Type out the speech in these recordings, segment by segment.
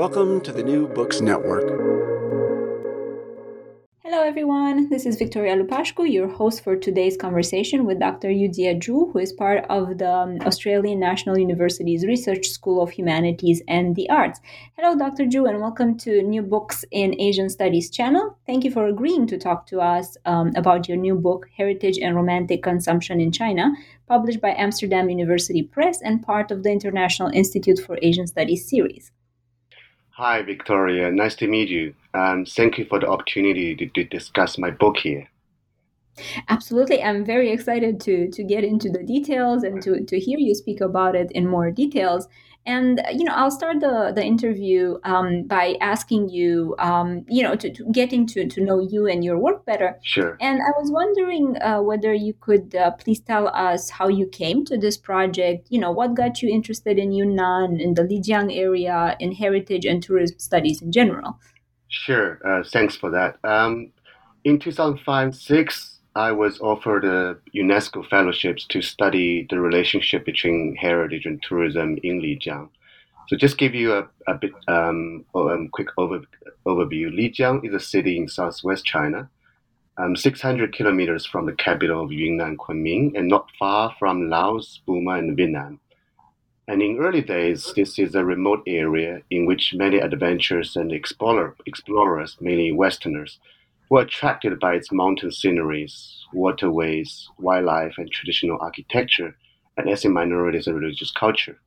Welcome to the New Books Network. Hello, everyone. This is Victoria Lupascu, your host for today's conversation with Dr. Yujie Zhu, who is part of the um, Australian National University's Research School of Humanities and the Arts. Hello, Dr. Zhu, and welcome to New Books in Asian Studies channel. Thank you for agreeing to talk to us um, about your new book, Heritage and Romantic Consumption in China, published by Amsterdam University Press and part of the International Institute for Asian Studies series. Hi, Victoria. Nice to meet you. Um, thank you for the opportunity to, to discuss my book here. Absolutely. I'm very excited to to get into the details and to, to hear you speak about it in more details. And you know, I'll start the the interview um, by asking you, um, you know, to, to, getting to to know you and your work better. Sure. And I was wondering uh, whether you could uh, please tell us how you came to this project. You know, what got you interested in Yunnan, in the Lijiang area, in heritage and tourism studies in general. Sure. Uh, thanks for that. Um, in 2005 6, I was offered a UNESCO fellowships to study the relationship between heritage and tourism in Lijiang. So just give you a, a bit um, um, quick over, overview. Lijiang is a city in southwest China, um, 600 kilometers from the capital of Yunnan, Kunming, and not far from Laos, Burma, and Vietnam. And in early days, this is a remote area in which many adventurers and explorer, explorers, mainly Westerners, were attracted by its mountain sceneries, waterways, wildlife, and traditional architecture, and ethnic minorities and religious culture.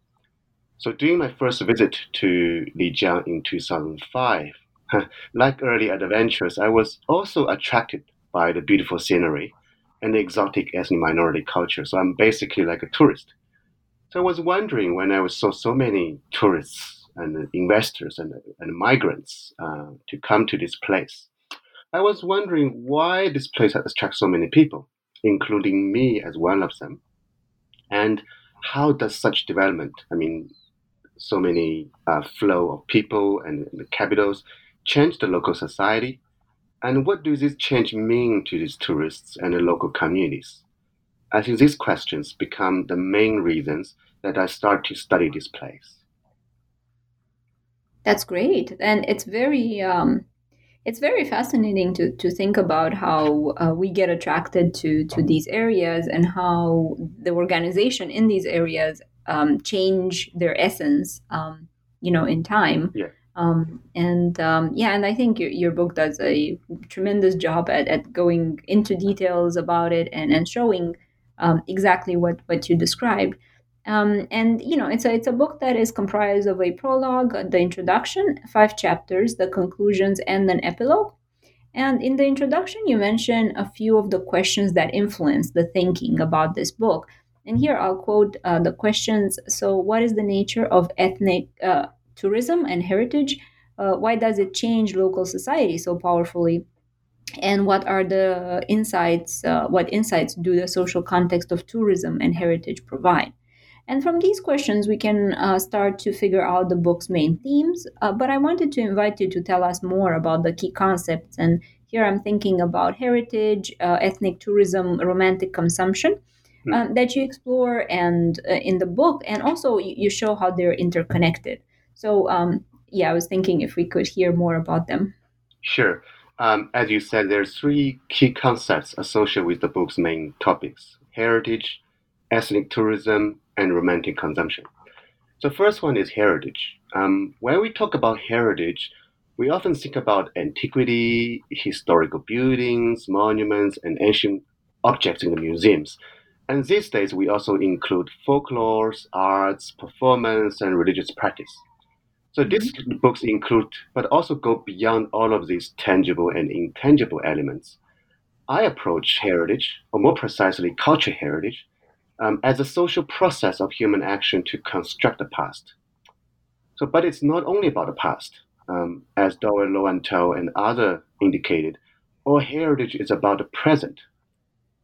So during my first visit to Lijiang in 2005, like early adventurers, I was also attracted by the beautiful scenery and the exotic ethnic minority culture. So I'm basically like a tourist. So I was wondering when I saw so many tourists and investors and, and migrants uh, to come to this place, I was wondering why this place attracts so many people, including me as one of them, and how does such development, I mean, so many uh, flow of people and, and capitals, change the local society, and what does this change mean to these tourists and the local communities? I think these questions become the main reasons that I start to study this place. That's great, and it's very um, it's very fascinating to to think about how uh, we get attracted to to these areas and how the organization in these areas um, change their essence, um, you know, in time. Yeah. Um, and um, yeah, and I think your, your book does a tremendous job at, at going into details about it and, and showing um, exactly what, what you described. Um, and you know, it's a it's a book that is comprised of a prologue, the introduction, five chapters, the conclusions, and an epilogue. And in the introduction, you mention a few of the questions that influence the thinking about this book. And here I'll quote uh, the questions. So, what is the nature of ethnic uh, tourism and heritage? Uh, why does it change local society so powerfully? and what are the insights uh, what insights do the social context of tourism and heritage provide and from these questions we can uh, start to figure out the book's main themes. Uh, but i wanted to invite you to tell us more about the key concepts. And here i'm thinking about heritage uh, ethnic tourism romantic consumption mm. that you explore and uh, in the book. And also you show how they're interconnected. So um, yeah i was thinking if we could hear more about them. Sure. Um, as you said, there are three key concepts associated with the book's main topics heritage, ethnic tourism, and romantic consumption. The first one is heritage. Um, when we talk about heritage, we often think about antiquity, historical buildings, monuments, and ancient objects in the museums. And these days, we also include folklore, arts, performance, and religious practice. So these mm-hmm. books include, but also go beyond all of these tangible and intangible elements. I approach heritage, or more precisely, cultural heritage, um, as a social process of human action to construct the past. So, but it's not only about the past. Um, as Doyle Lowenthal and others indicated, all heritage is about the present.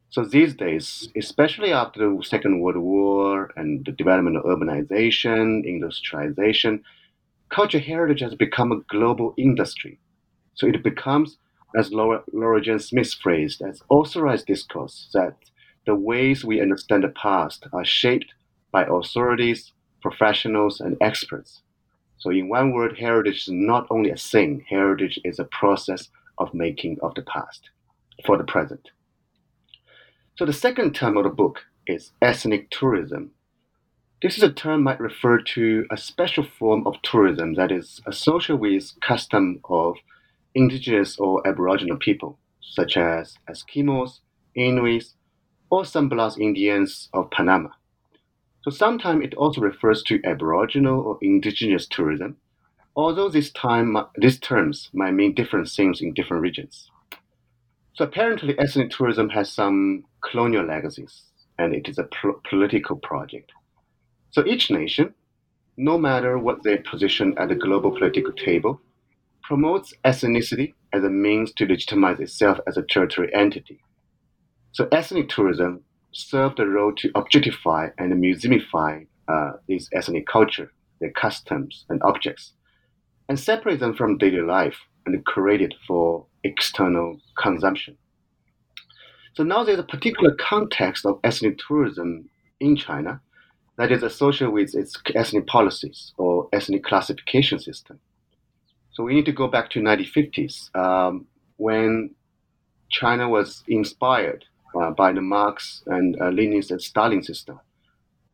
So these days, especially after the Second World War and the development of urbanization, industrialization, cultural heritage has become a global industry. So it becomes, as Laura, Laurajane Smith phrased, as authorized discourse that the ways we understand the past are shaped by authorities, professionals, and experts. So, in one word, heritage is not only a thing, heritage is a process of making of the past for the present. So, the second term of the book is ethnic tourism. This is a term might refer to a special form of tourism that is associated with custom of indigenous or aboriginal people, such as Eskimos, Inuits, or San Blas Indians of Panama. So sometimes it also refers to Aboriginal or indigenous tourism, although this time these terms might mean different things in different regions. So apparently, ethnic tourism has some colonial legacies, and it is a political project. So each nation, no matter what their position at the global political table, promotes ethnicity as a means to legitimize itself as a territorial entity. So ethnic tourism served the role to objectify and museumify uh, this ethnic culture, their customs and objects, and separate them from daily life and create it for external consumption. So now there's a particular context of ethnic tourism in China that is associated with its ethnic policies or ethnic classification system. So we need to go back to 1950s um, when China was inspired uh, by the Marx and uh, Lenin's and Stalin system,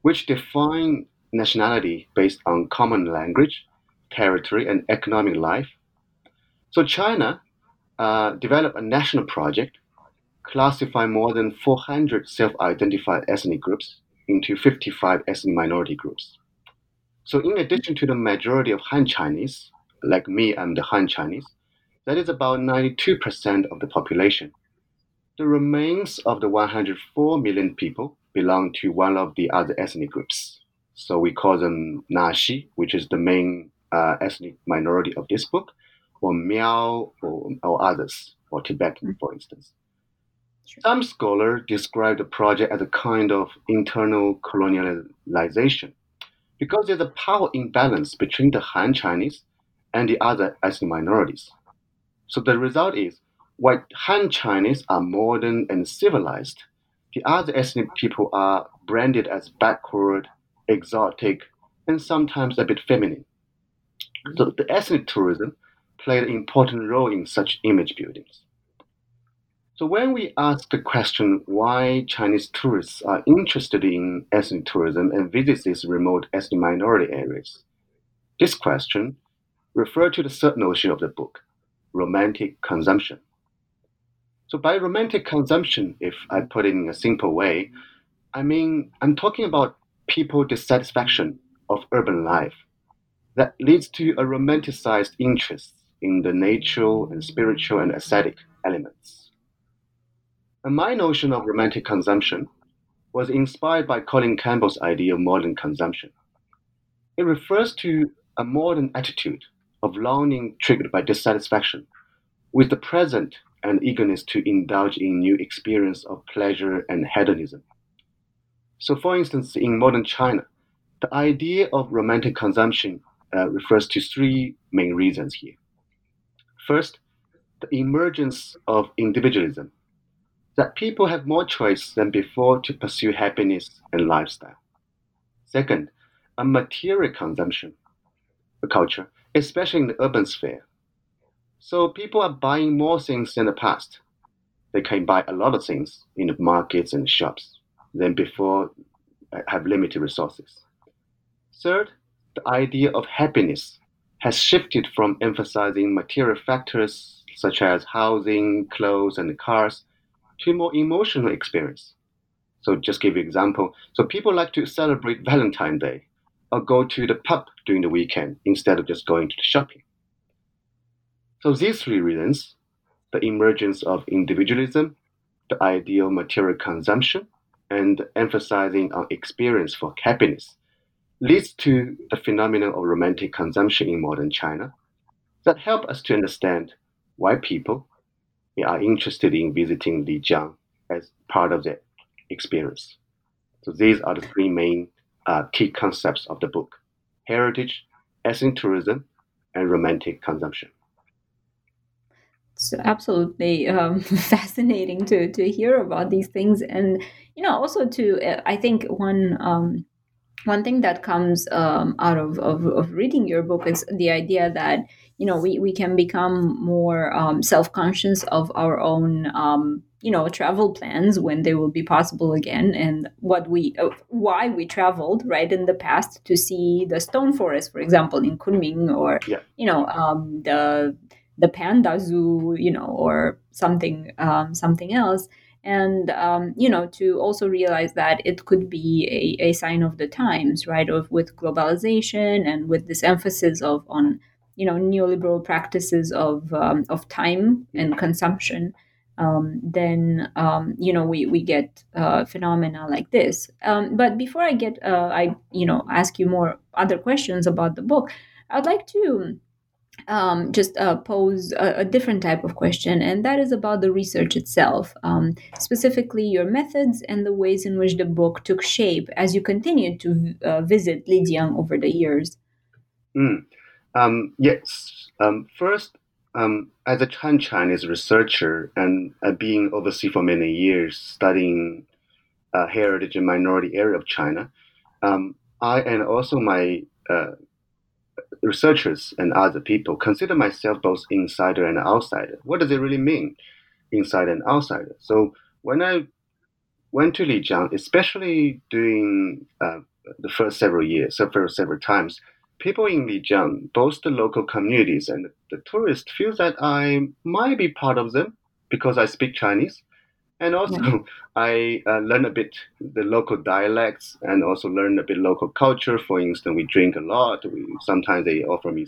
which define nationality based on common language, territory, and economic life. So China uh, developed a national project, classify more than 400 self-identified ethnic groups into 55 ethnic minority groups. So in addition to the majority of Han Chinese, like me, I'm the Han Chinese, that is about 92% of the population. The remains of the 104 million people belong to one of the other ethnic groups. So we call them Naxi, which is the main uh, ethnic minority of this book, or Miao, or, or others, or Tibetan, for instance. Some scholars describe the project as a kind of internal colonialization because there's a power imbalance between the Han Chinese and the other ethnic minorities. So the result is while Han Chinese are modern and civilized, the other ethnic people are branded as backward, exotic, and sometimes a bit feminine. So the ethnic tourism played an important role in such image buildings. So when we ask the question why Chinese tourists are interested in ethnic tourism and visit these remote ethnic minority areas, this question refers to the third notion of the book, romantic consumption. So by romantic consumption, if I put it in a simple way, I mean I'm talking about people dissatisfaction of urban life that leads to a romanticized interest in the natural and spiritual and aesthetic elements. And my notion of romantic consumption was inspired by Colin Campbell's idea of modern consumption. It refers to a modern attitude of longing triggered by dissatisfaction with the present and eagerness to indulge in new experience of pleasure and hedonism. So, for instance, in modern China, the idea of romantic consumption uh, refers to three main reasons here. First, the emergence of individualism, that people have more choice than before to pursue happiness and lifestyle. Second, a material consumption a culture, especially in the urban sphere, so people are buying more things than the past. They can buy a lot of things in the markets and shops than before uh, have limited resources. Third, the idea of happiness has shifted from emphasizing material factors such as housing, clothes, and cars to more emotional experience. So just give you an example. So people like to celebrate Valentine's Day or go to the pub during the weekend instead of just going to the shopping. So these three reasons, the emergence of individualism, the ideal material consumption, and emphasizing on experience for happiness, leads to the phenomenon of romantic consumption in modern China that help us to understand why people are interested in visiting Lijiang as part of their experience. So these are the three main uh, key concepts of the book: heritage, ethnic tourism, and romantic consumption. It's absolutely um, fascinating to to hear about these things, and you know, also to uh, I think one. Um, one thing that comes um, out of, of, of reading your book is the idea that you know we, we can become more um, self-conscious of our own um, you know travel plans when they will be possible again and what we uh, why we traveled right in the past to see the stone forest for example in kunming or yeah. you know um, the the panda zoo you know or something um, something else and um, you know to also realize that it could be a, a sign of the times right of with globalization and with this emphasis of on you know neoliberal practices of um, of time and consumption um, then um, you know we we get uh, phenomena like this. Um, but before I get uh, I you know ask you more other questions about the book, I'd like to um, just uh, pose a, a, different type of question, and that is about the research itself, um, specifically your methods and the ways in which the book took shape as you continued to uh, visit Lijiang over the years. Mm. Um, yes. Um, first, um, as a Han Chinese researcher and uh, being overseas for many years studying uh, heritage and minority area of China, um, I and also my uh, researchers and other people consider myself both insider and outsider. What does it really mean, insider and outsider? So when I went to Lijiang, especially during uh, the first several years, several several times, people in Lijiang, both the local communities and the tourists, feel that I might be part of them because I speak Chinese. And also, yeah. I uh, learn a bit the local dialects and also learn a bit local culture. For instance, we drink a lot. We, sometimes they offer me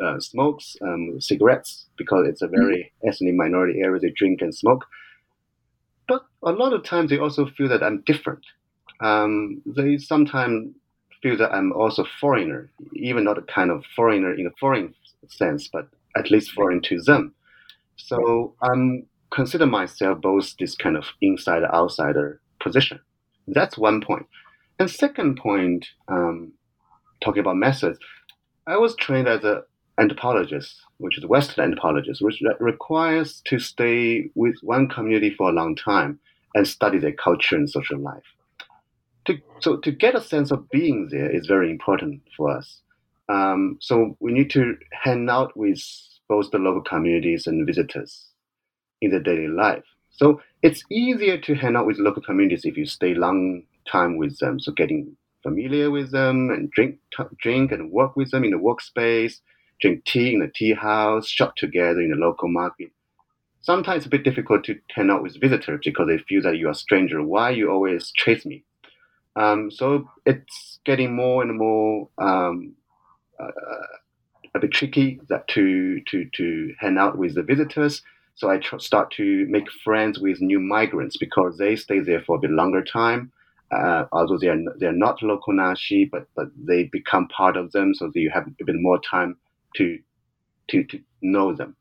uh, smokes, um, cigarettes, because it's a mm-hmm. very mm-hmm. ethnic minority area. They drink and smoke. But a lot of times they also feel that I'm different. Um, they sometimes feel that I'm also foreigner, even not a kind of foreigner in a foreign sense, but at least foreign to them. So I'm consider myself both this kind of insider outsider position. That's one point. And second point, um, talking about methods, I was trained as an anthropologist, which is a Western anthropologist, which requires to stay with one community for a long time and study their culture and social life to, so to get a sense of being there is very important for us. Um, so we need to hang out with both the local communities and visitors in their daily life. So it's easier to hang out with local communities if you stay long time with them. So getting familiar with them and drink drink and work with them in the workspace, drink tea in the tea house, shop together in the local market. Sometimes it's a bit difficult to hang out with visitors because they feel that you're a stranger. Why you always chase me? Um, so it's getting more and more um, uh, a bit tricky that to to to hang out with the visitors. So I tr- start to make friends with new migrants because they stay there for a bit longer time. Uh, although they are they're not local Naxi, but but they become part of them, so you have a bit more time to to to know them.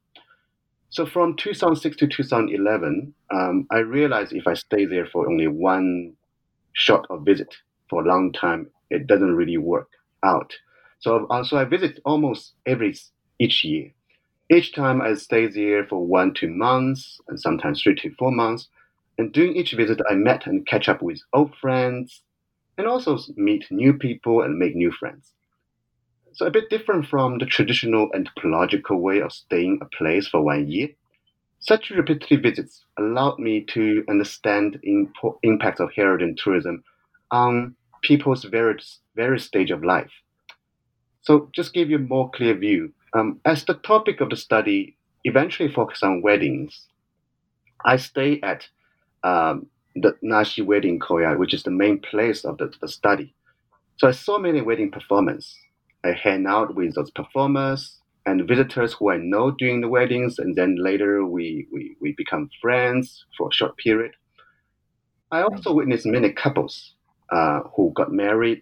So from 2006 to 2011, um, I realized if I stay there for only one short of visit for a long time, it doesn't really work out. So, uh, so I visit almost every each year. Each time I stay there for one, two months, and sometimes three to four months. And during each visit, I met and catch up with old friends, and also meet new people and make new friends. So a bit different from the traditional anthropological way of staying a place for one year. Such repetitive visits allowed me to understand the impact of heritage tourism on people's various, various stage of life. So just give you a more clear view. Um, as the topic of the study eventually focused on weddings, I stay at um, the Naxi Wedding Courtyard, which is the main place of the, the study. So I saw many wedding performers. I hang out with those performers and visitors who I know during the weddings, and then later we, we, we become friends for a short period. I also witnessed many couples uh, who got married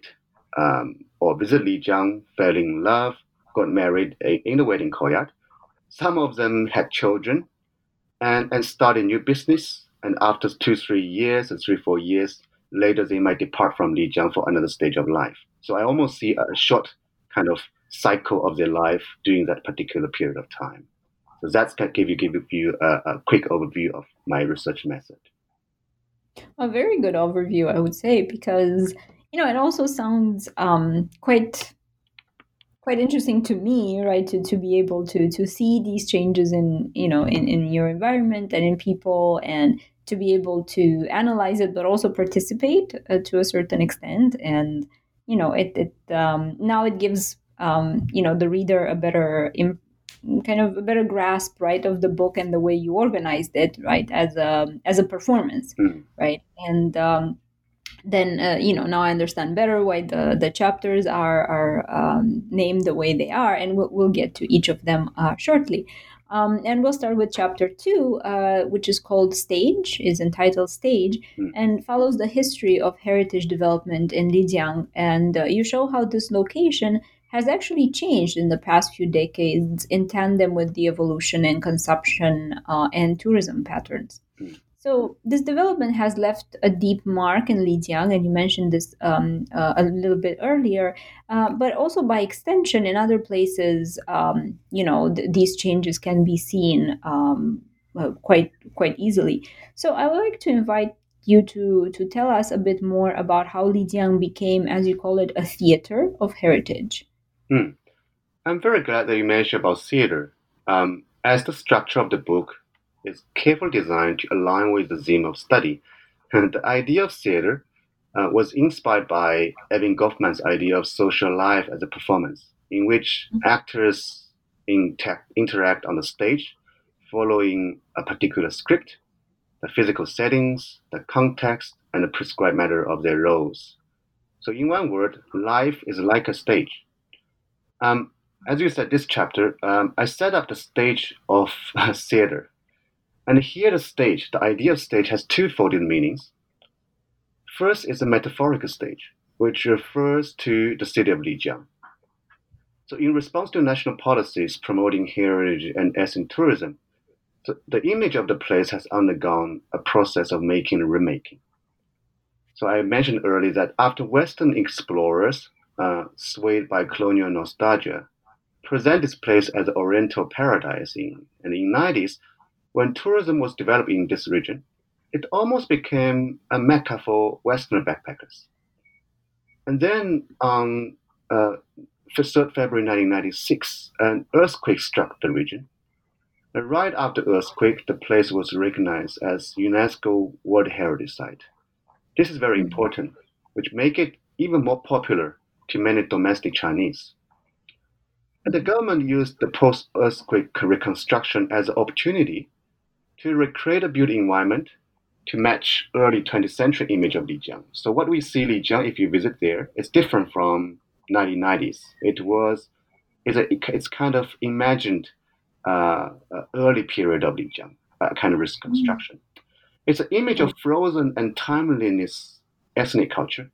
um, or visit Lijiang, fell in love, got married in the wedding courtyard. Some of them had children and, and started new business. And after two, three years, and three, four years later, they might depart from Lijiang for another stage of life. So I almost see a short kind of cycle of their life during that particular period of time. So that's can give you give you a, a quick overview of my research method. A very good overview, I would say, because you know it also sounds um, quite quite interesting to me, right? To, to be able to to see these changes in you know in, in your environment and in people and to be able to analyze it but also participate uh, to a certain extent and you know it, it um, now it gives um, you know the reader a better imp- kind of a better grasp right of the book and the way you organized it right as a as a performance mm. right and um, then uh, you know now I understand better why the the chapters are are um, named the way they are, and we'll, we'll get to each of them uh, shortly. Um, and we'll start with chapter two, uh, which is called Stage, is entitled Stage, mm. and follows the history of heritage development in Lijiang. And uh, you show how this location has actually changed in the past few decades in tandem with the evolution in consumption uh, and tourism patterns. Mm. So this development has left a deep mark in Lijiang, and you mentioned this um, uh, a little bit earlier. Uh, but also by extension, in other places, um, you know, th- these changes can be seen um, uh, quite quite easily. So I would like to invite you to to tell us a bit more about how Lijiang became, as you call it, a theater of heritage. Hmm. I'm very glad that you mentioned about theater. Um, as the structure of the book is carefully designed to align with the theme of study. And the idea of theater uh, was inspired by Erving Goffman's idea of social life as a performance, in which mm-hmm. actors inter- interact on the stage following a particular script, the physical settings, the context, and the prescribed matter of their roles. So, in one word, life is like a stage. Um, as you said, this chapter, um, I set up the stage of theater and here the stage, the idea of stage has twofold meanings. First is the metaphorical stage, which refers to the city of Lijiang. So in response to national policies promoting heritage and ethnic tourism, the, the image of the place has undergone a process of making and remaking. So I mentioned earlier that after Western explorers, uh, swayed by colonial nostalgia, present this place as an oriental paradise in, in the 90s, when tourism was developed in this region, it almost became a mecca for Western backpackers. And then on uh, 3rd February 1996, an earthquake struck the region. And right after the earthquake, the place was recognized as UNESCO World Heritage Site. This is very important, which make it even more popular to many domestic Chinese. And the government used the post-earthquake reconstruction as an opportunity to recreate a built environment to match early 20th century image of Lijiang. So what we see Lijiang, if you visit there, is different from 1990s. It was, it's, a, it's kind of imagined uh, uh, early period of Lijiang, uh, kind of reconstruction. Mm. It's an image of frozen and timeliness ethnic culture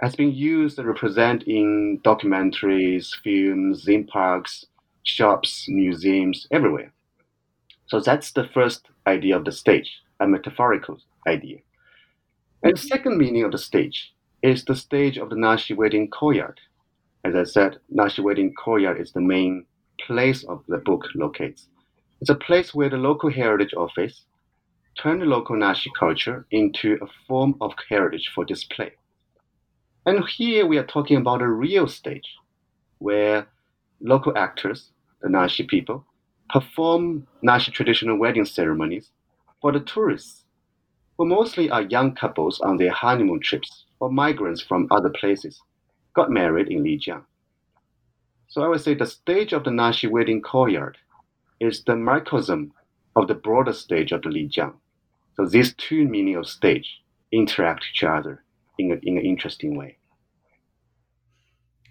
has been used to represent in documentaries, films, theme parks, shops, museums, everywhere. So that's the first idea of the stage, a metaphorical idea. And the second meaning of the stage is the stage of the Naxi Wedding Courtyard. As I said, Naxi Wedding Courtyard is the main place of the book locates. It's a place where the local heritage office turned the local Naxi culture into a form of heritage for display. And here we are talking about a real stage where local actors, the Naxi people, perform Naxi traditional wedding ceremonies for the tourists, who mostly are young couples on their honeymoon trips or migrants from other places, got married in Lijiang. So I would say the stage of the Naxi wedding courtyard is the microcosm of the broader stage of the Lijiang. So these two meaning of stage interact each other in, a, in an interesting way.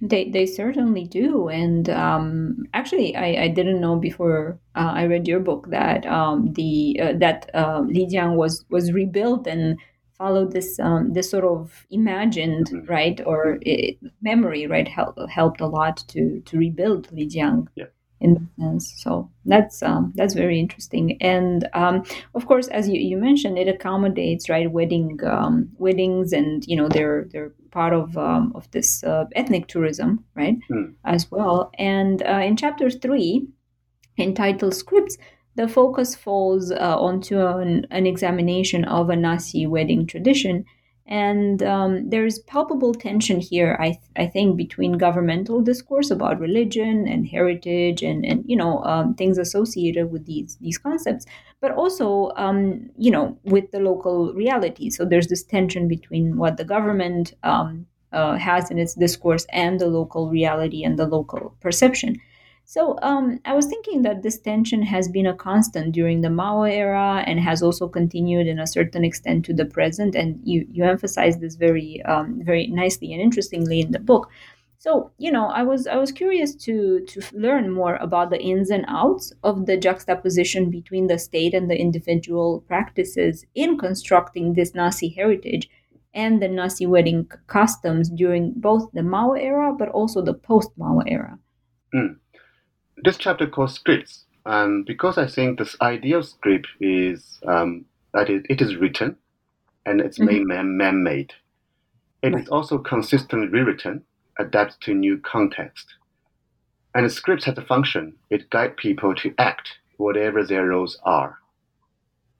They, they certainly do. And um, actually, I, I didn't know before uh, I read your book that um, the uh, that uh, Lijiang was was rebuilt and followed this um, this sort of imagined mm-hmm. right or it, memory right helped helped a lot to to rebuild Lijiang. Yeah in that sense. So that's um, that's very interesting. And um, of course, as you, you mentioned, it accommodates right wedding um, weddings, and you know they're they're part of um, of this uh, ethnic tourism, right, mm. as well. And uh, in chapter three, entitled "Scripts." The focus falls uh, onto an, an examination of a Naxi wedding tradition and um, there's palpable tension here, I, th- I think, between governmental discourse about religion and heritage and, and you know, um, things associated with these, these concepts, but also, um, you know, with the local reality. So there's this tension between what the government um, uh, has in its discourse and the local reality and the local perception. So um, I was thinking that this tension has been a constant during the Mao era and has also continued in a certain extent to the present. And you you emphasize this very um, very nicely and interestingly in the book. So you know, I was I was curious to to learn more about the ins and outs of the juxtaposition between the state and the individual practices in constructing this Naxi heritage and the Naxi wedding customs during both the Mao era but also the post Mao era. Mm this chapter called scripts, and because I think this idea of script is um, that it, it is written and it's mm-hmm. made man made. It right. is also consistently rewritten, adapted to new context. And the script has a function, it guides people to act whatever their roles are.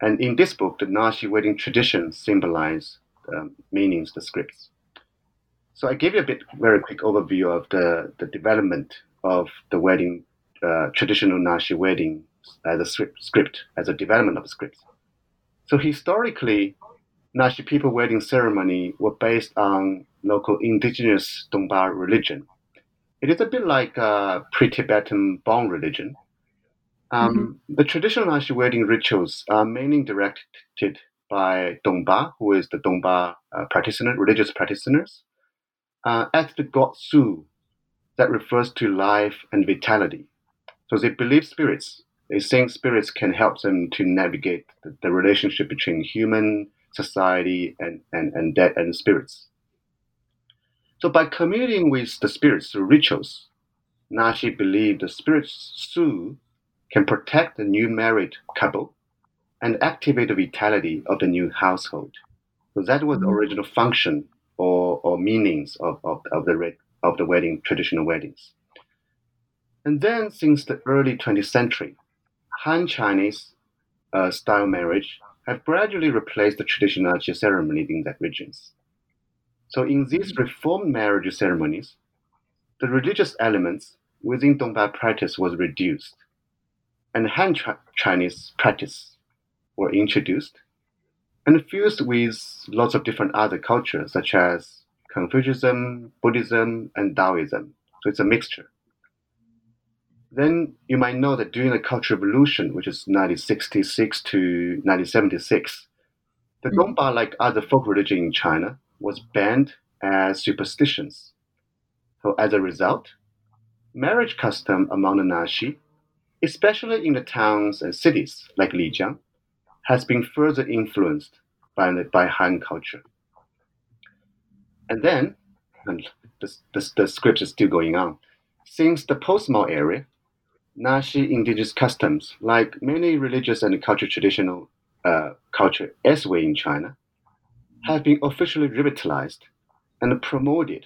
And in this book, the Naxi wedding tradition symbolize um, meanings, the scripts. So I gave you a bit, very quick overview of the, the development of the wedding uh, traditional Naxi wedding as a script, as a development of a script. So historically, Naxi people wedding ceremony were based on local indigenous Dongba religion. It is a bit like a pre-Tibetan Bon religion. Um, mm-hmm. The traditional Naxi wedding rituals are mainly directed by Dongba, who is the Dongba uh, practitioner, religious practitioners, uh, as the god Su, that refers to life and vitality. So they believe spirits. They think spirits can help them to navigate the, the relationship between human society and, and, and dead and spirits. So by communing with the spirits through rituals, Naxi believed the spirits Su can protect the new married couple and activate the vitality of the new household. So that was the mm-hmm. original function or, or meanings of, of, of, the, of the wedding, traditional weddings. And then, since the early 20th century, Han Chinese uh, style marriage have gradually replaced the traditional ceremony in that regions. So, in these reformed marriage ceremonies, the religious elements within Dongba practice was reduced, and Han Chinese practice were introduced and fused with lots of different other cultures such as Confucianism, Buddhism, and Taoism. So it's a mixture. Then you might know that during the Cultural Revolution, which is 1966 to 1976, the mm-hmm. Dongba, like other folk religion in China, was banned as superstitions. So as a result, marriage custom among the Naxi, especially in the towns and cities like Lijiang, has been further influenced by, by Han culture. And then, and the, the, the script is still going on, since the post-Mao era, Naxi indigenous customs, like many religious and cultural traditional uh, culture elsewhere in China, have been officially revitalized and promoted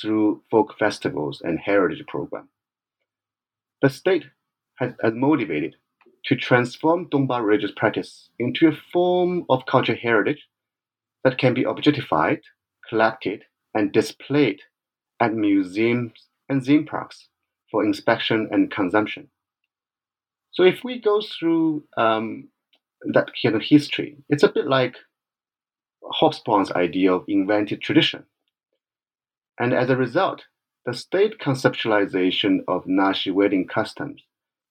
through folk festivals and heritage programs. The state has, has motivated to transform Dongba religious practice into a form of cultural heritage that can be objectified, collected, and displayed at museums and theme parks for inspection and consumption. So if we go through um, that kind of history, it's a bit like Hobsbawm's idea of invented tradition. And as a result, the state conceptualization of Naxi wedding customs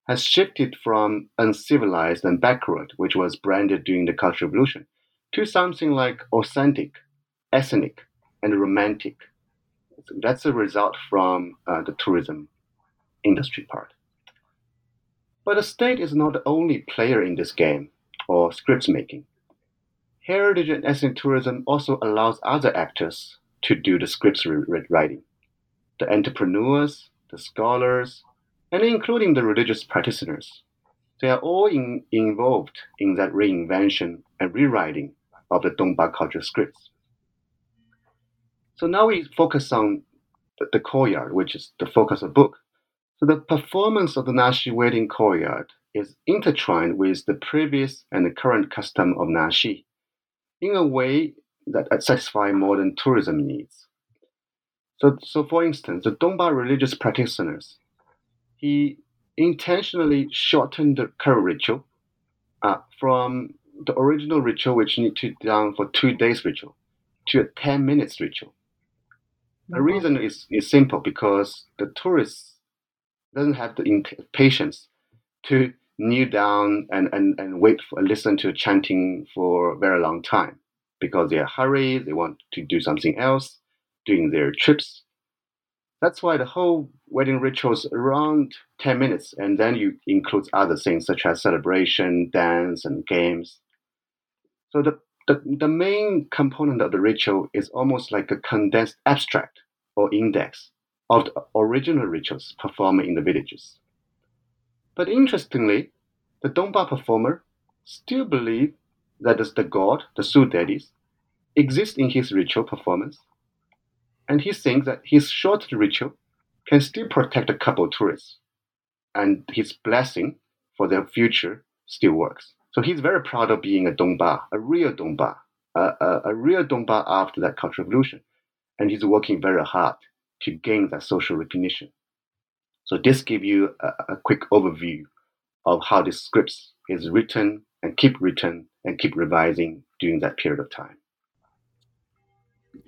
has shifted from uncivilized and backward, which was branded during the Cultural Revolution, to something like authentic, ethnic, and romantic. That's a result from uh, the tourism industry part. But the state is not the only player in this game or scripts making. Heritage and ethnic tourism also allows other actors to do the scripts writing. The entrepreneurs, the scholars, and including the religious practitioners. They are all in, involved in that reinvention and rewriting of the Dongba culture scripts. So now we focus on the, the courtyard, which is the focus of the book. So the performance of the Naxi wedding courtyard is intertwined with the previous and the current custom of Naxi in a way that satisfies modern tourism needs. So, so for instance, the Dongba religious practitioners he intentionally shortened the current ritual uh, from the original ritual, which need to be done for two days ritual, to a 10 minutes ritual. The reason is, is simple because the tourists doesn't have the patience to kneel down and, and, and wait for listen to chanting for a very long time because they are hurried, they want to do something else during their trips. That's why the whole wedding ritual is around 10 minutes, and then you include other things such as celebration, dance, and games. So the, the, the main component of the ritual is almost like a condensed abstract or index of the original rituals performed in the villages. But interestingly, the Dongba performer still believes that the god, the Su deities, exist in his ritual performance and he thinks that his short ritual can still protect a couple tourists, and his blessing for their future still works. So he's very proud of being a Dongba, a real Dongba, a, a, a real Dongba after that Cultural Revolution, and he's working very hard to gain that social recognition. So this gives you a, a quick overview of how this script is written and keep written and keep revising during that period of time.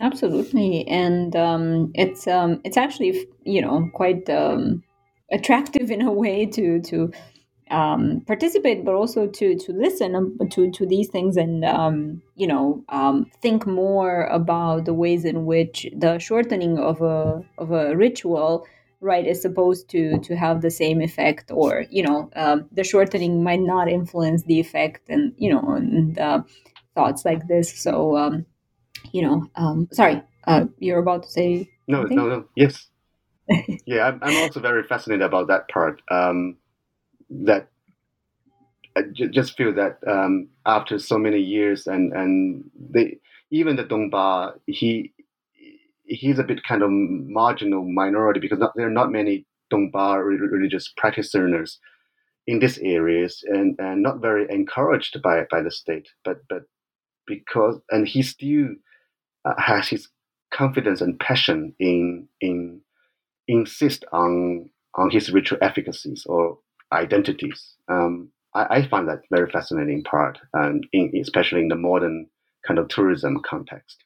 Absolutely, and um, it's um, it's actually you know quite um, attractive in a way to to um, participate, but also to to listen um, to to these things and um, you know um, think more about the ways in which the shortening of a of a ritual right is supposed to to have the same effect or you know um, the shortening might not influence the effect and you know and uh, thoughts like this so um, you know, um, sorry, uh, you're about to say. No, something? no, no. Yes. yeah, I'm, I'm, also very fascinated about that part. Um, that I j- just feel that um, after so many years, and and they even the Dongba, he he's a bit kind of marginal minority because not, there are not many Dongba religious practitioners in these areas, and, and not very encouraged by by the state. But but because and he still uh, has his confidence and passion in in insist on on his ritual efficacies or identities. Um, I, I, find that very fascinating part, and in, especially in the modern kind of tourism context.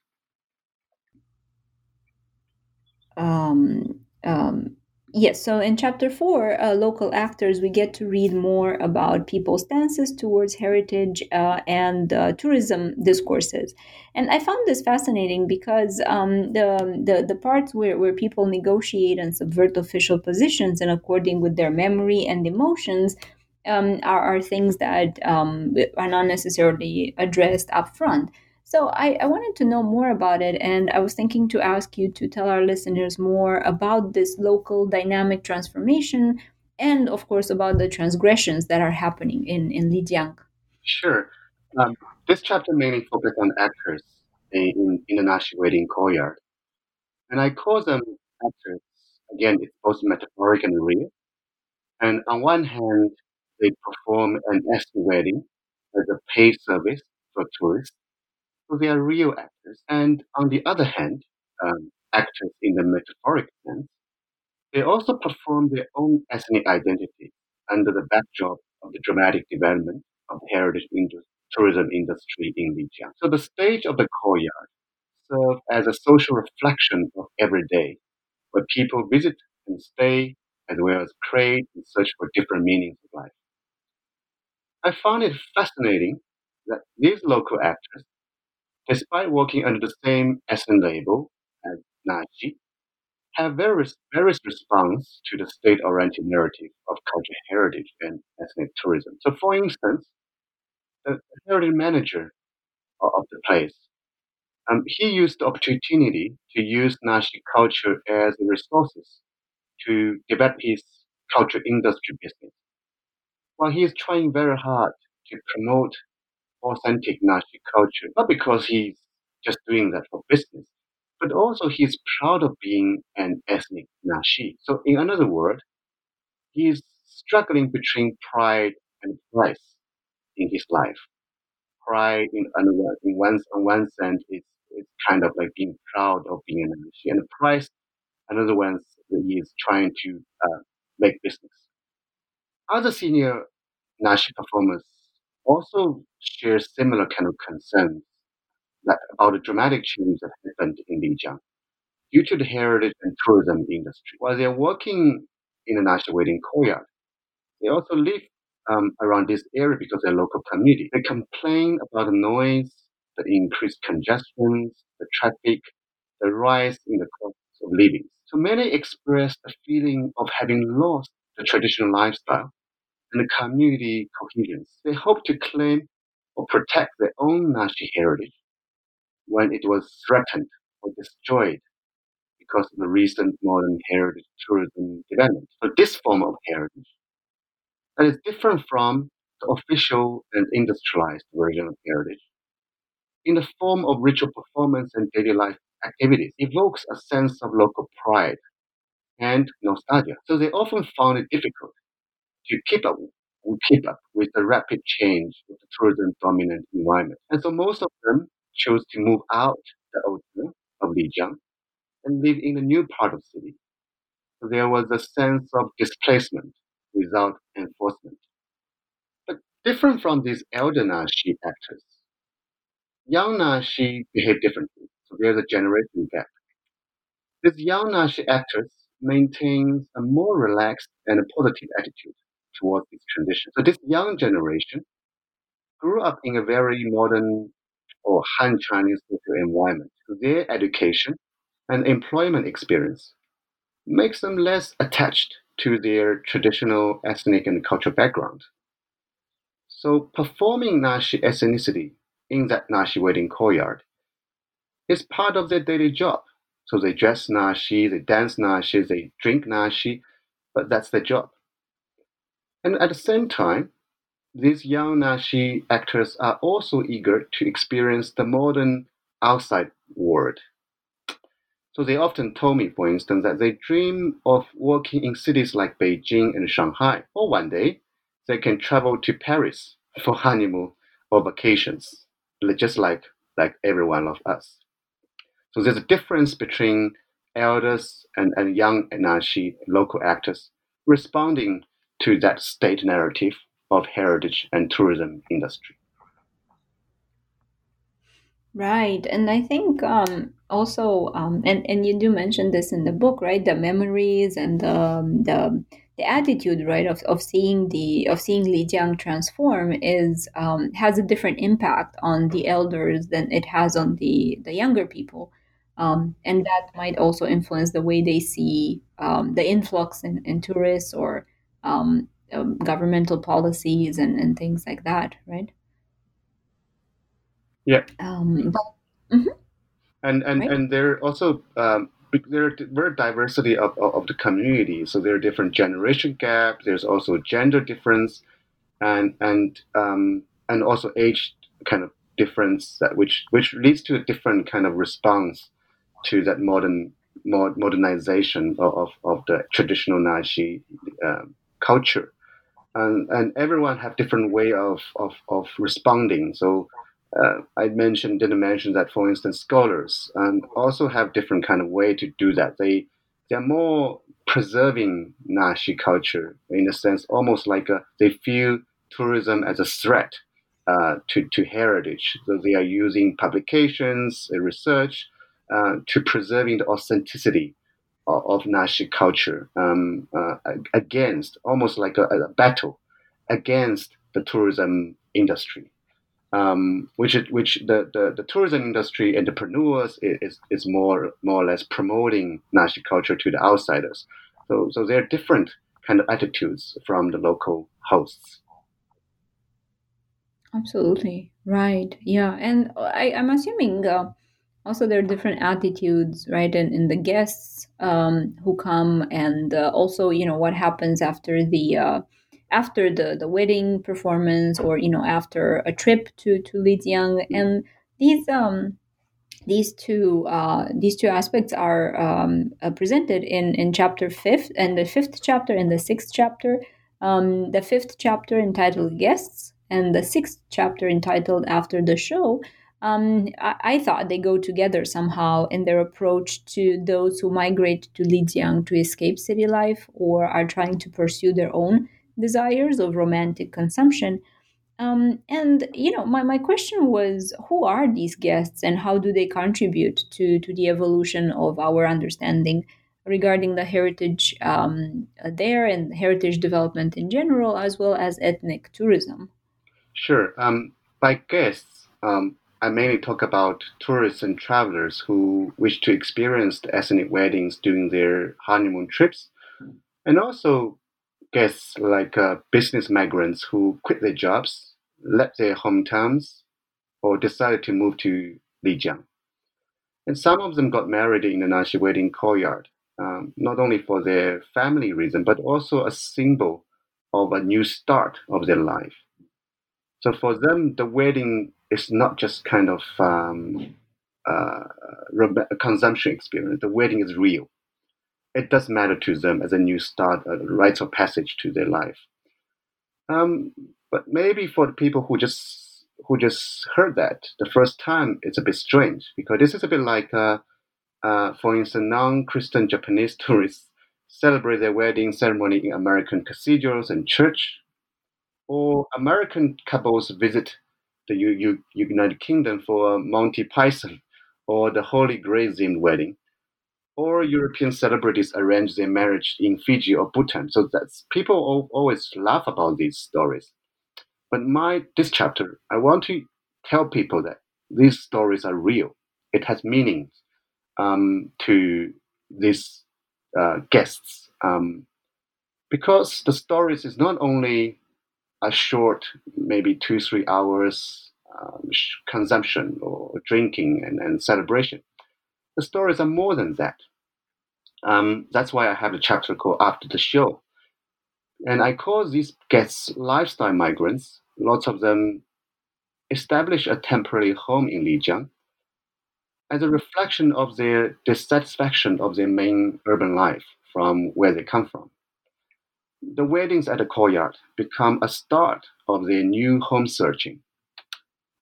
Um, um, Yes, so in chapter four, uh, local actors, we get to read more about people's stances towards heritage uh, and uh, tourism discourses. And I found this fascinating because um, the, the, the parts where, where people negotiate and subvert official positions and according with their memory and emotions um, are, are things that um, are not necessarily addressed up front. So I, I wanted to know more about it, and I was thinking to ask you to tell our listeners more about this local dynamic transformation, and of course about the transgressions that are happening in in Lijiang. Sure. Um, this chapter mainly focuses on actors in, in the Naxi wedding courtyard, and I call them actors. Again, it's both metaphoric and real. And on one hand, they perform an wedding as a paid service for tourists so they are real actors. And on the other hand, um, actors in the metaphoric sense, they also perform their own ethnic identity under the backdrop of the dramatic development of the heritage industry, tourism industry in Lijiang. So the stage of the courtyard serves as a social reflection of everyday where people visit and stay, as well as create and search for different meanings of life. I found it fascinating that these local actors, despite working under the same SN label as Naxi, have various, various response to the state-oriented narrative of cultural heritage and ethnic tourism. So, for instance, the heritage manager of the place, um, he used the opportunity to use Naxi culture as a resources to develop his culture industry business. While he is trying very hard to promote authentic Naxi culture, not because he's just doing that for business, but also he's proud of being an ethnic Naxi. So, in another word, he's struggling between pride and price in his life. Pride, in, in one, on one sense, is, is kind of like being proud of being a Naxi, and price, another one, he is trying to uh, make business. Other senior Naxi performers also share similar kind of concerns about the dramatic change that happened in Lijiang due to the heritage and tourism industry. While they're working in the National wedding courtyard, they also live um, around this area because they're local community. They complain about the noise, the increased congestion, the traffic, the rise in the cost of living. So many express a feeling of having lost the traditional lifestyle and the community cohesion. They hope to claim or protect their own Naxi heritage when it was threatened or destroyed because of the recent modern heritage tourism development. So this form of heritage that is different from the official and industrialized version of heritage in the form of ritual performance and daily life activities evokes a sense of local pride and nostalgia. So they often found it difficult to keep up keep up with the rapid change of the tourism dominant environment. And so most of them chose to move out the old of Lijiang and live in a new part of the city. So there was a sense of displacement without enforcement. But different from these elder Naxi actors, young Naxi behave differently. So there's a generation gap. These young Naxi actors maintains a more relaxed and a positive attitude towards this transition. So this young generation grew up in a very modern or Han Chinese social environment. So their education and employment experience makes them less attached to their traditional ethnic and cultural background. So performing Naxi ethnicity in that Naxi wedding courtyard is part of their daily job. So they dress Naxi, they dance Naxi, they drink Naxi, but that's their job. And at the same time, these young Naxi actors are also eager to experience the modern outside world. So they often told me, for instance, that they dream of working in cities like Beijing and Shanghai, or one day they can travel to Paris for honeymoon or vacations, just like, like every one of us. So there's a difference between elders and, and young Naxi local actors responding to that state narrative of heritage and tourism industry. Right, and I think um, also, um, and and you do mention this in the book, right? The memories and the um, the, the attitude, right, of, of seeing the of seeing Lijiang transform is um, has a different impact on the elders than it has on the the younger people, um, and that might also influence the way they see um, the influx in, in tourists or um, um, governmental policies and, and things like that, right? Yeah. Um, but, mm-hmm. And and right? and there also um, there are very diversity of, of, the community. So there are different generation gaps. There's also gender difference, and and um, and also age kind of difference that which which leads to a different kind of response to that modern modernization of, of, of the traditional Naxi um, culture and, and everyone have different way of, of, of responding. So uh, I mentioned didn't mention that for instance scholars and also have different kind of way to do that. They they're more preserving Naxi culture in a sense, almost like a, they feel tourism as a threat uh, to to heritage. So they are using publications, research uh, to preserving the authenticity of, Naxi culture um, uh, against, almost like a, a, battle against the tourism industry. Um, which which the, the, the, tourism industry entrepreneurs is, is more more or less promoting Naxi culture to the outsiders. So so there are different kind of attitudes from the local hosts. Absolutely right. Yeah, and I, I'm assuming uh, also there are different attitudes, right, and in, in the guests um, who come, and uh, also you know what happens after the uh, after the the wedding performance, or you know after a trip to to Lijiang, and these um these two uh, these two aspects are um, uh, presented in in chapter fifth and the fifth chapter and the sixth chapter. Um, the fifth chapter entitled guests and the sixth chapter entitled After the Show, um, I, I, thought they go together somehow in their approach to those who migrate to Lijiang to escape city life or are trying to pursue their own desires of romantic consumption. Um, and you know, my, my question was, who are these guests, and how do they contribute to to the evolution of our understanding regarding the heritage um, there and heritage development in general, as well as ethnic tourism? Sure. Um, by guests, um, I mainly talk about tourists and travelers who wish to experience the ethnic weddings during their honeymoon trips, and also guests like uh, business migrants who quit their jobs, left their hometowns, or decided to move to Lijiang. And some of them got married in the Naxi wedding courtyard, um, not only for their family reason, but also a symbol of a new start of their life. So for them, the wedding is not just kind of um, uh, a consumption experience. The wedding is real. It does matter to them as a new start, a rites of passage to their life. Um, but maybe for the people who just who just heard that the first time, it's a bit strange because this is a bit like, uh, uh, for instance, non-Christian Japanese tourists celebrate their wedding ceremony in American cathedrals and church or American couples visit the U- United Kingdom for Monty Python or the Holy Grail themed wedding, or European celebrities arrange their marriage in Fiji or Bhutan. So that's people always laugh about these stories. But my this chapter, I want to tell people that these stories are real. It has meaning um, to these uh, guests um, because the stories is not only a short, maybe two, three hours um, consumption or drinking and, and celebration. The stories are more than that. Um, that's why I have a chapter called After the Show. And I call these guests lifestyle migrants. Lots of them establish a temporary home in Lijiang as a reflection of their dissatisfaction of their main urban life from where they come from the weddings at the courtyard become a start of their new home searching.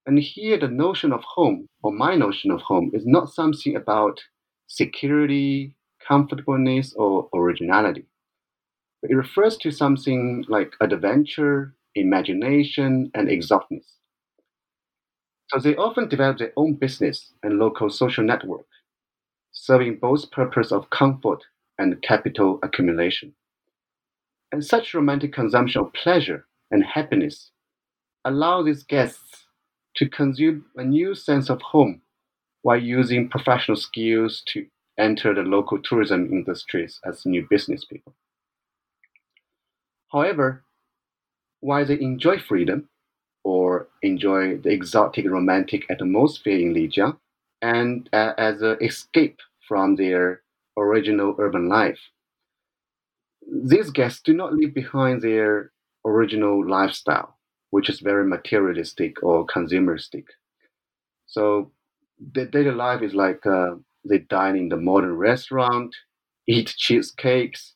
And here, the notion of home, or my notion of home, is not something about security, comfortableness, or originality. But it refers to something like adventure, imagination, and exoticness. So they often develop their own business and local social network, serving both purpose of comfort and capital accumulation. And such romantic consumption of pleasure and happiness allow these guests to consume a new sense of home while using professional skills to enter the local tourism industries as new business people. However, while they enjoy freedom or enjoy the exotic romantic atmosphere in Lijiang and uh, as an escape from their original urban life, these guests do not leave behind their original lifestyle, which is very materialistic or consumeristic. So their daily life is like uh, they dine in the modern restaurant, eat cheesecakes,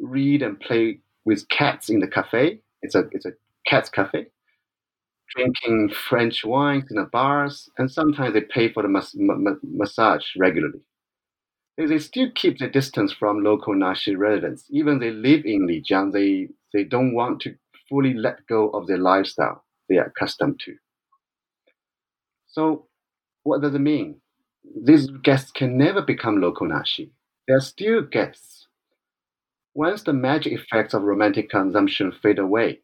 read and play with cats in the cafe. It's a it's a cat's cafe. Drinking French wines in the bars, and sometimes they pay for the mas- ma- massage regularly they still keep the distance from local Naxi residents. Even they live in Lijiang, they, they don't want to fully let go of their lifestyle they are accustomed to. So, what does it mean? These guests can never become local Naxi. they are still guests. Once the magic effects of romantic consumption fade away,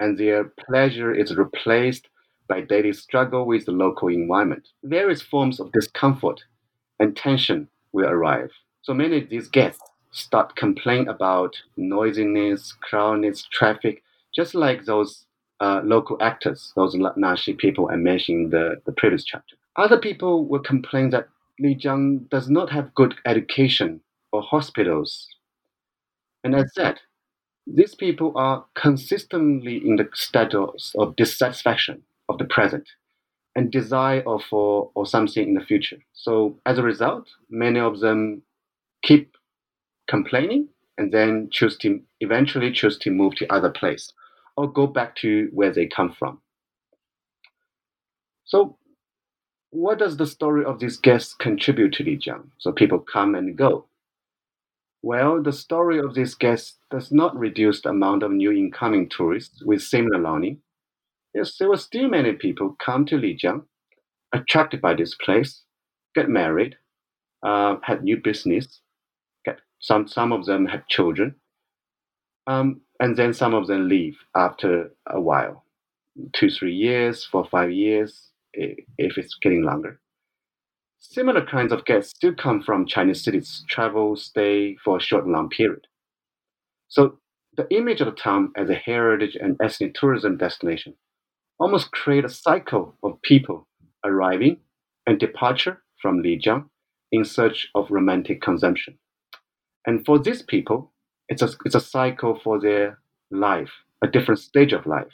and their pleasure is replaced by daily struggle with the local environment, various forms of discomfort and tension will arrive. So many of these guests start complaining about noisiness, crowdedness, traffic, just like those uh, local actors, those Naxi people I mentioned in the, the previous chapter. Other people will complain that Lijiang does not have good education or hospitals. And as said, these people are consistently in the status of dissatisfaction of the present and desire of for or something in the future. So as a result, many of them keep complaining and then choose to eventually choose to move to other place or go back to where they come from. So what does the story of these guests contribute to Lijiang? So people come and go. Well, the story of these guests does not reduce the amount of new incoming tourists with similar longing. Yes, there were still many people come to Lijiang, attracted by this place, get married, uh, had new business, get some some of them had children, um, and then some of them leave after a while, two three years, four five years, if it's getting longer. Similar kinds of guests still come from Chinese cities, travel, stay for a short and long period. So the image of the town as a heritage and ethnic tourism destination almost create a cycle of people arriving and departure from Lijiang in search of romantic consumption. And for these people, it's a, it's a cycle for their life, a different stage of life.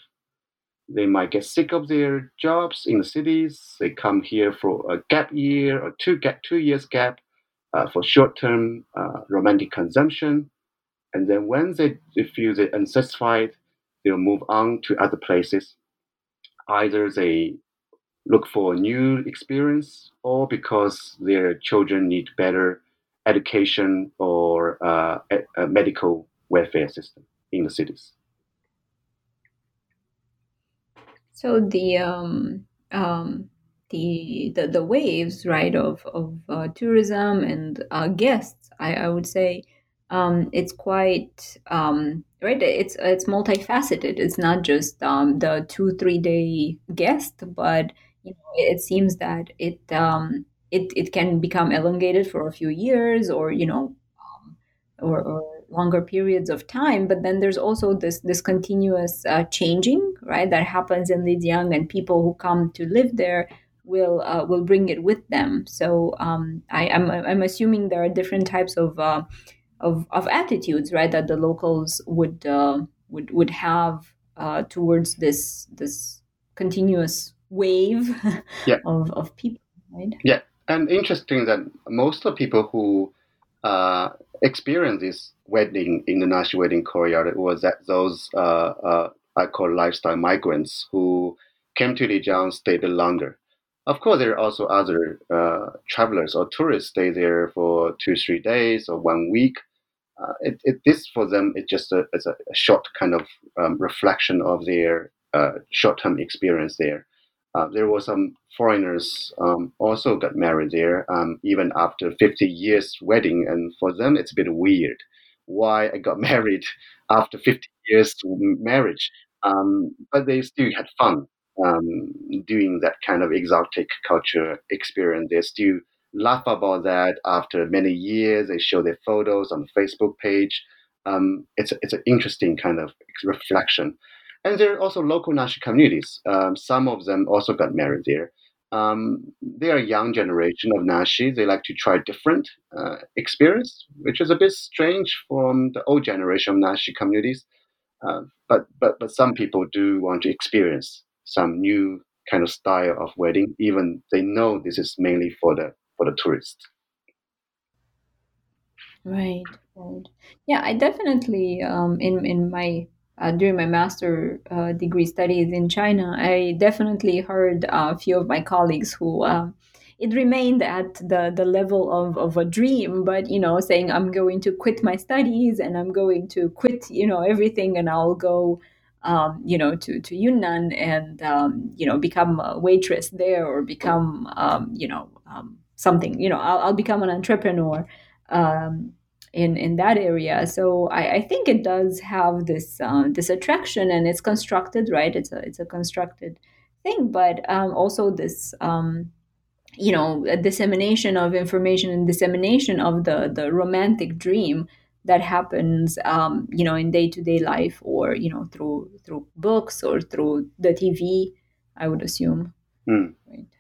They might get sick of their jobs in the cities. They come here for a gap year or two gap, two years gap uh, for short-term uh, romantic consumption. And then when they feel they're unsatisfied, they'll move on to other places. Either they look for a new experience or because their children need better education or uh, a, a medical welfare system in the cities. So the um, um, the, the the waves, right, of of uh, tourism and uh, guests, I, I would say, um, it's quite um, right. It's it's multifaceted. It's not just um, the two three day guest, but you know, it seems that it um, it it can become elongated for a few years, or you know, um, or, or longer periods of time but then there's also this this continuous uh, changing right that happens in Lijiang and people who come to live there will uh, will bring it with them so um, I, am I'm, I'm assuming there are different types of uh, of, of attitudes right that the locals would uh, would would have uh, towards this this continuous wave yeah. of, of people right yeah and interesting that most of the people who uh, experienced this wedding in the international wedding courtyard was that those uh, uh, I call lifestyle migrants who came to Lijiang stayed longer. Of course, there are also other uh, travelers or tourists stay there for two, three days or one week. Uh, it, it, this for them it's just a, it's a, short kind of um, reflection of their uh, short-term experience there. Uh, there were some foreigners um, also got married there, um, even after 50 years wedding, and for them it's a bit weird. Why I got married after 50 years marriage, um, but they still had fun um, doing that kind of exotic culture experience. They still laugh about that after many years. They show their photos on the Facebook page. Um, it's it's an interesting kind of reflection. And there are also local Naxi communities. Um, some of them also got married there. Um, they are a young generation of Naxi. They like to try different uh, experience, which is a bit strange from the old generation of Naxi communities. Uh, but, but, but some people do want to experience some new kind of style of wedding, even they know this is mainly for the, for the tourists. Right, right. Yeah, I definitely, um, in, in my uh, during my master uh, degree studies in China, I definitely heard a few of my colleagues who uh, it remained at the the level of, of a dream, but you know, saying I'm going to quit my studies and I'm going to quit, you know, everything, and I'll go, um, you know, to to Yunnan and um, you know become a waitress there or become, um, you know, um, something, you know, I'll, I'll become an entrepreneur. um, in in that area. So I, I think it does have this uh, this attraction, and it's constructed right. It's a it's a constructed thing, but um, also this um, you know dissemination of information and dissemination of the the romantic dream that happens um, you know in day-to-day life or you know through through books or through the tv i would assume mm. right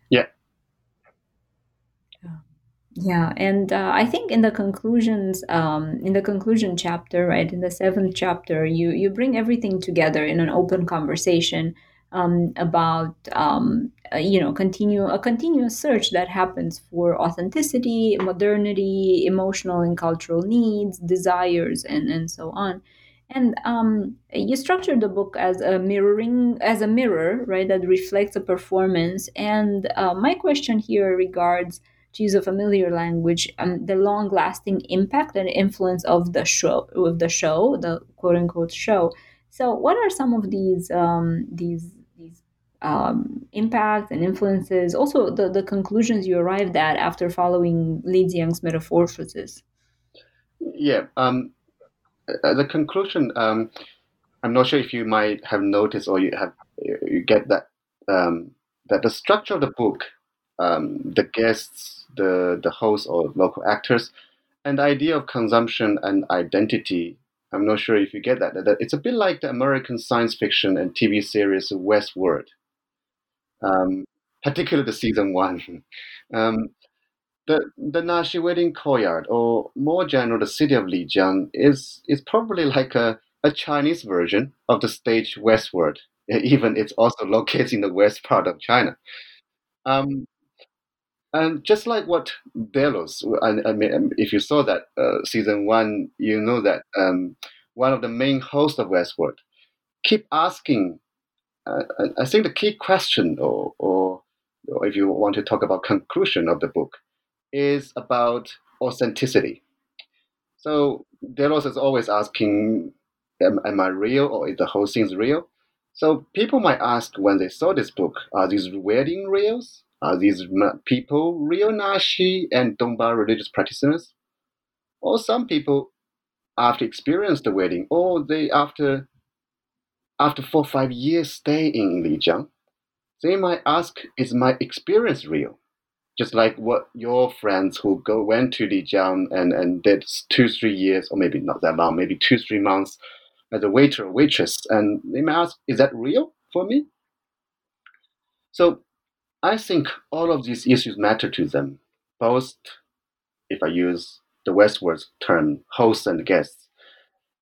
yeah and uh, i think in the conclusions um, in the conclusion chapter right in the seventh chapter you you bring everything together in an open conversation um, about um, uh, you know continue a continuous search that happens for authenticity, modernity, emotional and cultural needs, desires, and and so on. And um, you structure the book as a mirroring, as a mirror, right, that reflects a performance. And uh, my question here regards, to use a familiar language, um, the long-lasting impact and influence of the show, of the show, the quote-unquote show. So, what are some of these um, these um, impacts and influences, also the, the conclusions you arrived at after following Lijiang's metamorphosis. Yeah, um, uh, the conclusion, um, I'm not sure if you might have noticed or you have you get that um, that the structure of the book, um, the guests, the the hosts or local actors, and the idea of consumption and identity. I'm not sure if you get that. it's a bit like the American science fiction and TV series Westworld um, particularly the season one. Um, the the Naxi wedding courtyard, or more general, the city of Lijiang, is is probably like a, a Chinese version of the stage Westworld. Even it's also located in the west part of China. Um, and just like what Delos, I, I mean, if you saw that uh, season one, you know that um, one of the main hosts of Westworld keep asking uh, I think the key question, or, or, or if you want to talk about conclusion of the book, is about authenticity. So Delos is always asking, am, am I real or is the whole thing real? So people might ask when they saw this book, are these wedding reals? Are these people real Naxi and Dongba religious practitioners? Or some people, after experience the wedding, or they after after four or five years stay in Lijiang, they might ask, is my experience real? Just like what your friends who go went to Lijiang and, and did two, three years, or maybe not that long, maybe two, three months as a waiter or waitress, and they might ask, is that real for me? So I think all of these issues matter to them, both, if I use the Westworld term, hosts and guests.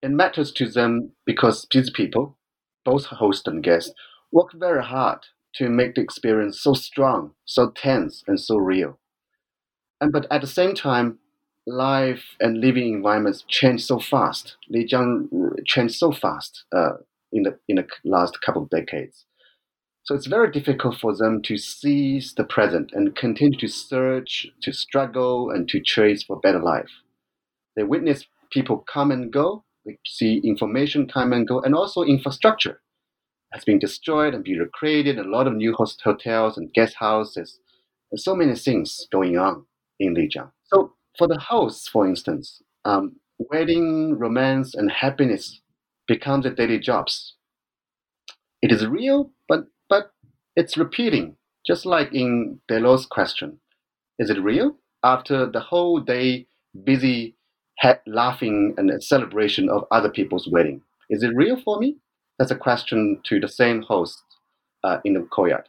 It matters to them because these people, both host and guest, work very hard to make the experience so strong, so tense, and so real. And but at the same time, life and living environments change so fast. Lijiang changed so fast uh, in the in the last couple of decades. So it's very difficult for them to seize the present and continue to search, to struggle, and to chase for better life. They witness people come and go, we see information come and go, and also infrastructure has been destroyed and be recreated. A lot of new hotels and guest houses, and so many things going on in Lijiang. So for the hosts, for instance, um, wedding, romance, and happiness becomes their daily jobs. It is real, but it's repeating, just like in Delos' question. Is it real? After the whole day busy laughing and celebration of other people's wedding. Is it real for me? That's a question to the same host uh, in the courtyard.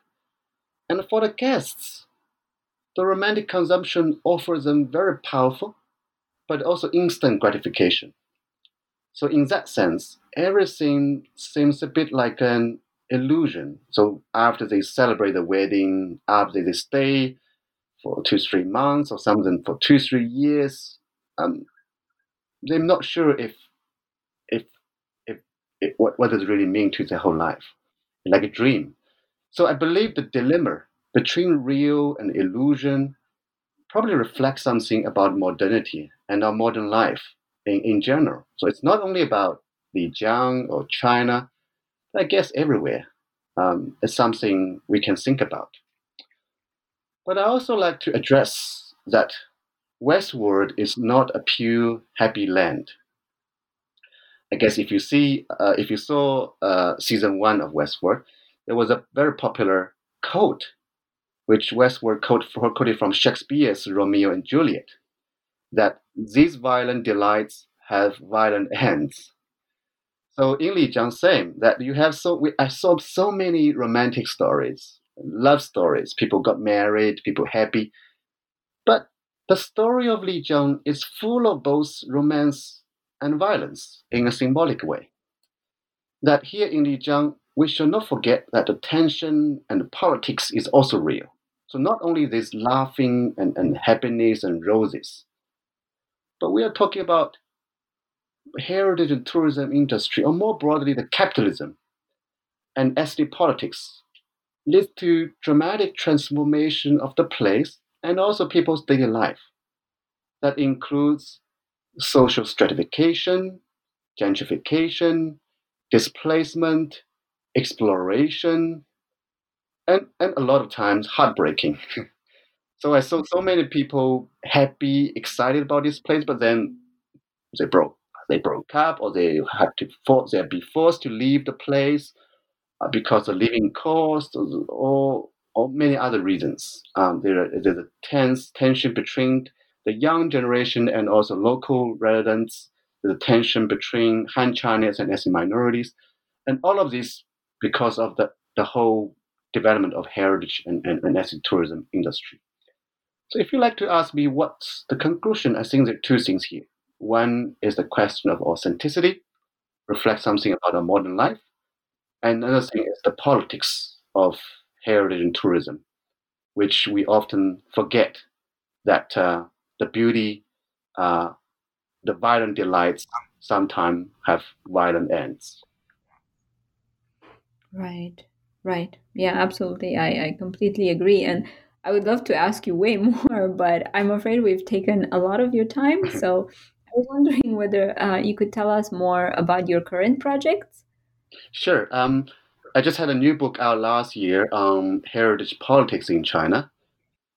And for the guests, the romantic consumption offers them very powerful, but also instant gratification. So, in that sense, everything seems a bit like an illusion. So, after they celebrate the wedding, after they stay for two, three months, or something for two, three years, um, they're not sure if if if, what, what does it really mean to their whole life, like a dream. So I believe the dilemma between real and illusion probably reflects something about modernity and our modern life in, in general. So it's not only about the Lijiang or China, I guess everywhere. Um, it's something we can think about. But I also like to address that Westworld is not a pure happy land. I guess if you see, uh, if you saw uh, season one of Westworld, there was a very popular quote, which Westworld quoted from Shakespeare's Romeo and Juliet, that these violent delights have violent ends. So in Lijiang, same that you have so we, I saw so many romantic stories, love stories. People got married, people happy, but the story of Lijiang is full of both romance and violence in a symbolic way. That here in Lijiang, we should not forget that the tension and the politics is also real. So not only this laughing and, and happiness and roses, but we are talking about heritage and tourism industry, or more broadly, the capitalism and ethnic politics, leads to dramatic transformation of the place and also people's daily life. That includes social stratification, gentrification, displacement, exploration, and, and a lot of times heartbreaking. so I saw so many people happy, excited about this place, but then they broke they broke up or they had to for, they be forced to leave the place uh, because of living costs or, or many other reasons. Um, there, there's a tense tension between the young generation and also local residents. A tension between Han Chinese and ethnic minorities, and all of this because of the, the whole development of heritage and, and, and ethnic tourism industry. So if you like to ask me what's the conclusion, I think there are two things here. One is the question of authenticity, reflect something about our modern life. And another thing is the politics of heritage and tourism, which we often forget that uh, the beauty, uh, the violent delights sometimes have violent ends. Right, right. Yeah, absolutely. I, I completely agree. And I would love to ask you way more, but I'm afraid we've taken a lot of your time. So was wondering whether uh, you could tell us more about your current projects. Sure. Um, I just had a new book out last year on heritage politics in China.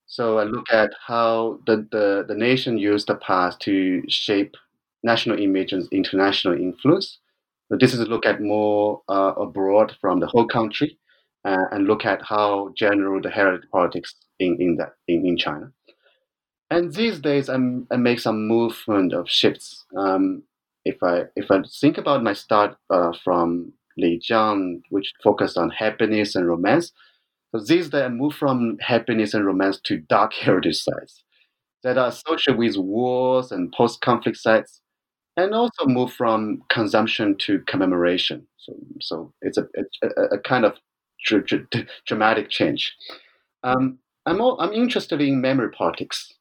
So I look at how the, the, the nation used the past to shape national image and international influence. This is a look at more uh, abroad from the whole country uh, and look at how general the heritage politics in, in that in, in China. And these days, I'm, I make some movement of shifts. Um, if I if I think about my start uh, from Lijiang, which focused on happiness and romance, so these days I move from happiness and romance to dark heritage sites that are associated with wars and post-conflict sites, and also move from consumption to commemoration. So, so it's a, a, a kind of dr- dr- dramatic change. Um, I'm, all, I'm interested in memory politics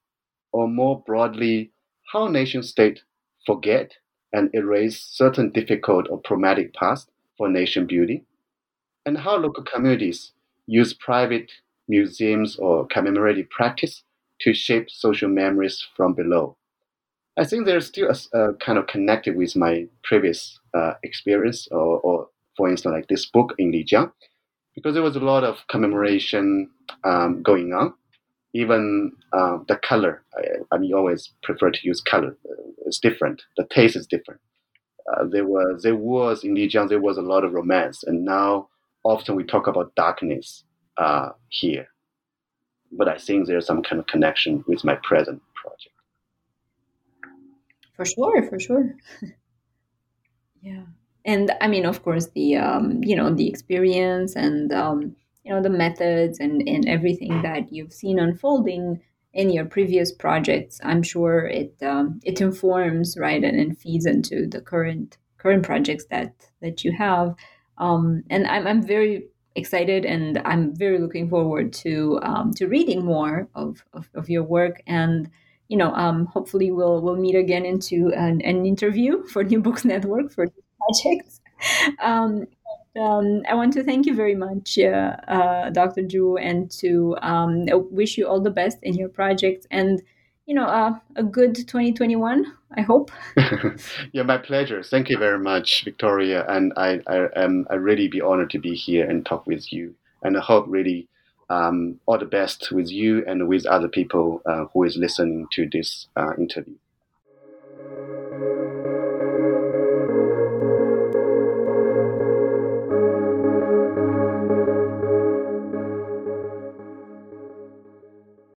or more broadly, how nation state forget and erase certain difficult or traumatic past for nation building, and how local communities use private museums or commemorative practice to shape social memories from below. I think there's still a, a kind of connected with my previous uh, experience, or, or, for instance, like this book in Lijiang, because there was a lot of commemoration um, going on even uh, the color. I, I mean, always prefer to use color. It's different. The taste is different. Uh, there was there was in Lijiang there was a lot of romance, and now often we talk about darkness uh, here. But I think there's some kind of connection with my present project. For sure, for sure. yeah, and I mean, of course, the um, you know the experience and um, you know the methods and and everything that you've seen unfolding in your previous projects i'm sure it um, it informs right and, and feeds into the current current projects that that you have. Um, and I'm, I'm very excited and i'm very looking forward to um, to reading more of, of, of your work. And you know um, hopefully we'll we'll meet again into an, an interview for new books network for projects. Um, um, I want to thank you very much, uh, uh, Dr. Zhu, and to um, wish you all the best in your project and, you know, uh, a good 2021, I hope. yeah, my pleasure. Thank you very much, Victoria. And I, I am I really be honored to be here and talk with you. And I hope really um, all the best with you and with other people uh, who is listening to this uh, interview.